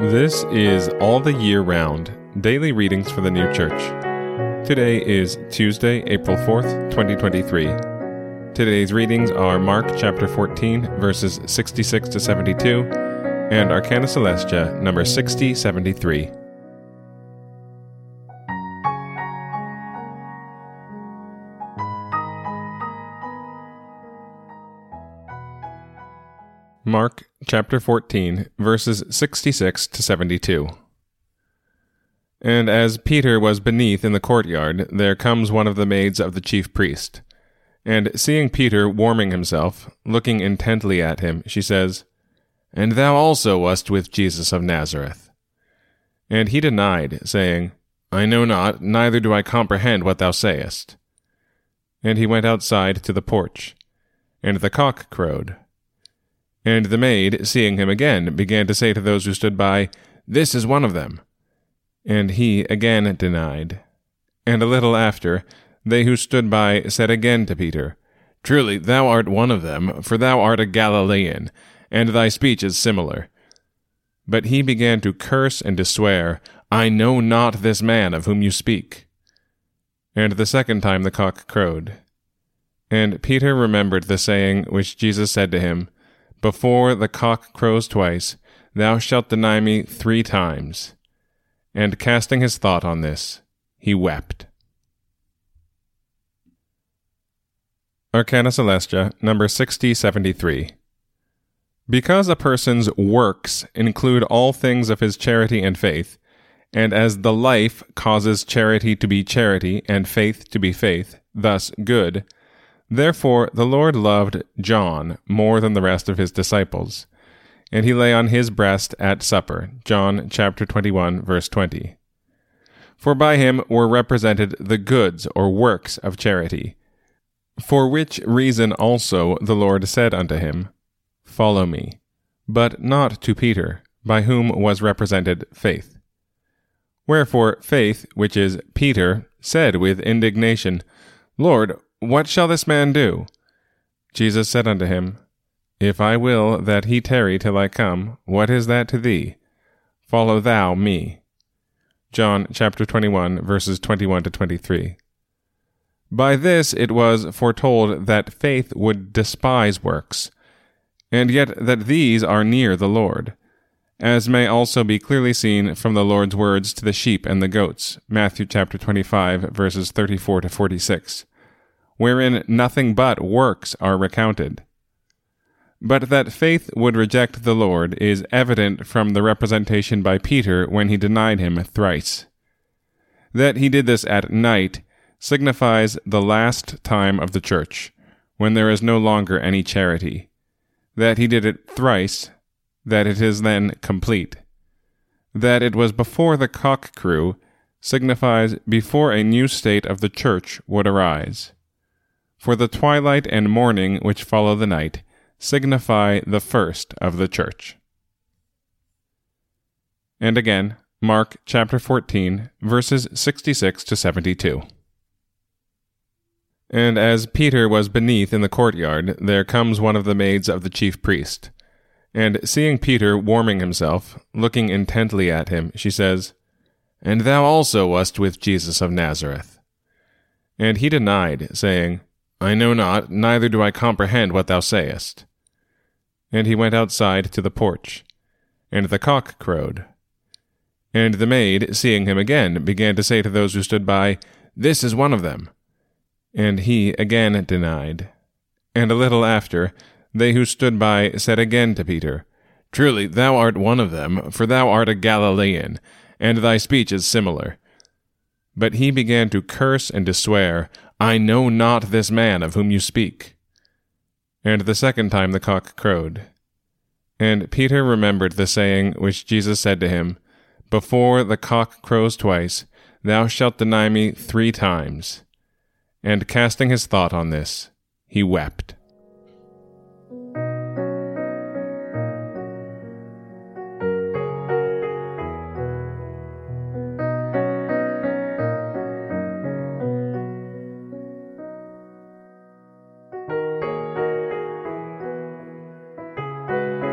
This is All the Year Round Daily Readings for the New Church. Today is Tuesday, April 4th, 2023. Today's readings are Mark chapter 14, verses 66 to 72, and Arcana Coelestia, number 6073. Mark chapter 14, verses 66 to 72. And as Peter was beneath in the courtyard, there comes one of the maids of the chief priest. And seeing Peter warming himself, looking intently at him, she says, And thou also wast with Jesus of Nazareth. And he denied, saying, I know not, neither do I comprehend what thou sayest. And he went outside to the porch. And the cock crowed. And the maid, seeing him again, began to say to those who stood by, This is one of them. And he again denied. And a little after, they who stood by said again to Peter, Truly thou art one of them, for thou art a Galilean, and thy speech is similar. But he began to curse and to swear, I know not this man of whom you speak. And the second time the cock crowed. And Peter remembered the saying which Jesus said to him, before the cock crows twice, thou shalt deny me three times. And casting his thought on this, he wept. Arcana Coelestia, number 6073. Because a person's works include all things of his charity and faith, and as the life causes charity to be charity and faith to be faith, thus good, Therefore the Lord loved John more than the rest of his disciples, and he lay on his breast at supper. John chapter 21 verse 20. For by him were represented the goods or works of charity. For which reason also the Lord said unto him, Follow me, but not to Peter, by whom was represented faith. Wherefore faith, which is Peter, said with indignation, Lord, what shall this man do? Jesus said unto him, If I will that he tarry till I come, what is that to thee? Follow thou me. John chapter 21, verses 21 to 23. By this it was foretold that faith would despise works, and yet that these are near the Lord, as may also be clearly seen from the Lord's words to the sheep and the goats, Matthew chapter 25, verses 34 to 46 wherein nothing but works are recounted. But that faith would reject the Lord is evident from the representation by Peter when he denied him thrice. That he did this at night signifies the last time of the church, when there is no longer any charity. That he did it thrice, that it is then complete. That it was before the cock crew signifies before a new state of the church would arise. For the twilight and morning which follow the night signify the first of the church. And again, Mark chapter 14, verses 66 to 72. And as Peter was beneath in the courtyard, there comes one of the maids of the chief priest. And seeing Peter warming himself, looking intently at him, she says, And thou also wast with Jesus of Nazareth. And he denied, saying, I know not, neither do I comprehend what thou sayest. And he went outside to the porch. And the cock crowed. And the maid, seeing him again, began to say to those who stood by, This is one of them. And he again denied. And a little after, they who stood by said again to Peter, Truly thou art one of them, for thou art a Galilean, and thy speech is similar. But he began to curse and to swear, I know not this man of whom you speak. And the second time the cock crowed. And Peter remembered the saying which Jesus said to him, Before the cock crows twice, thou shalt deny me three times. And casting his thought on this, he wept.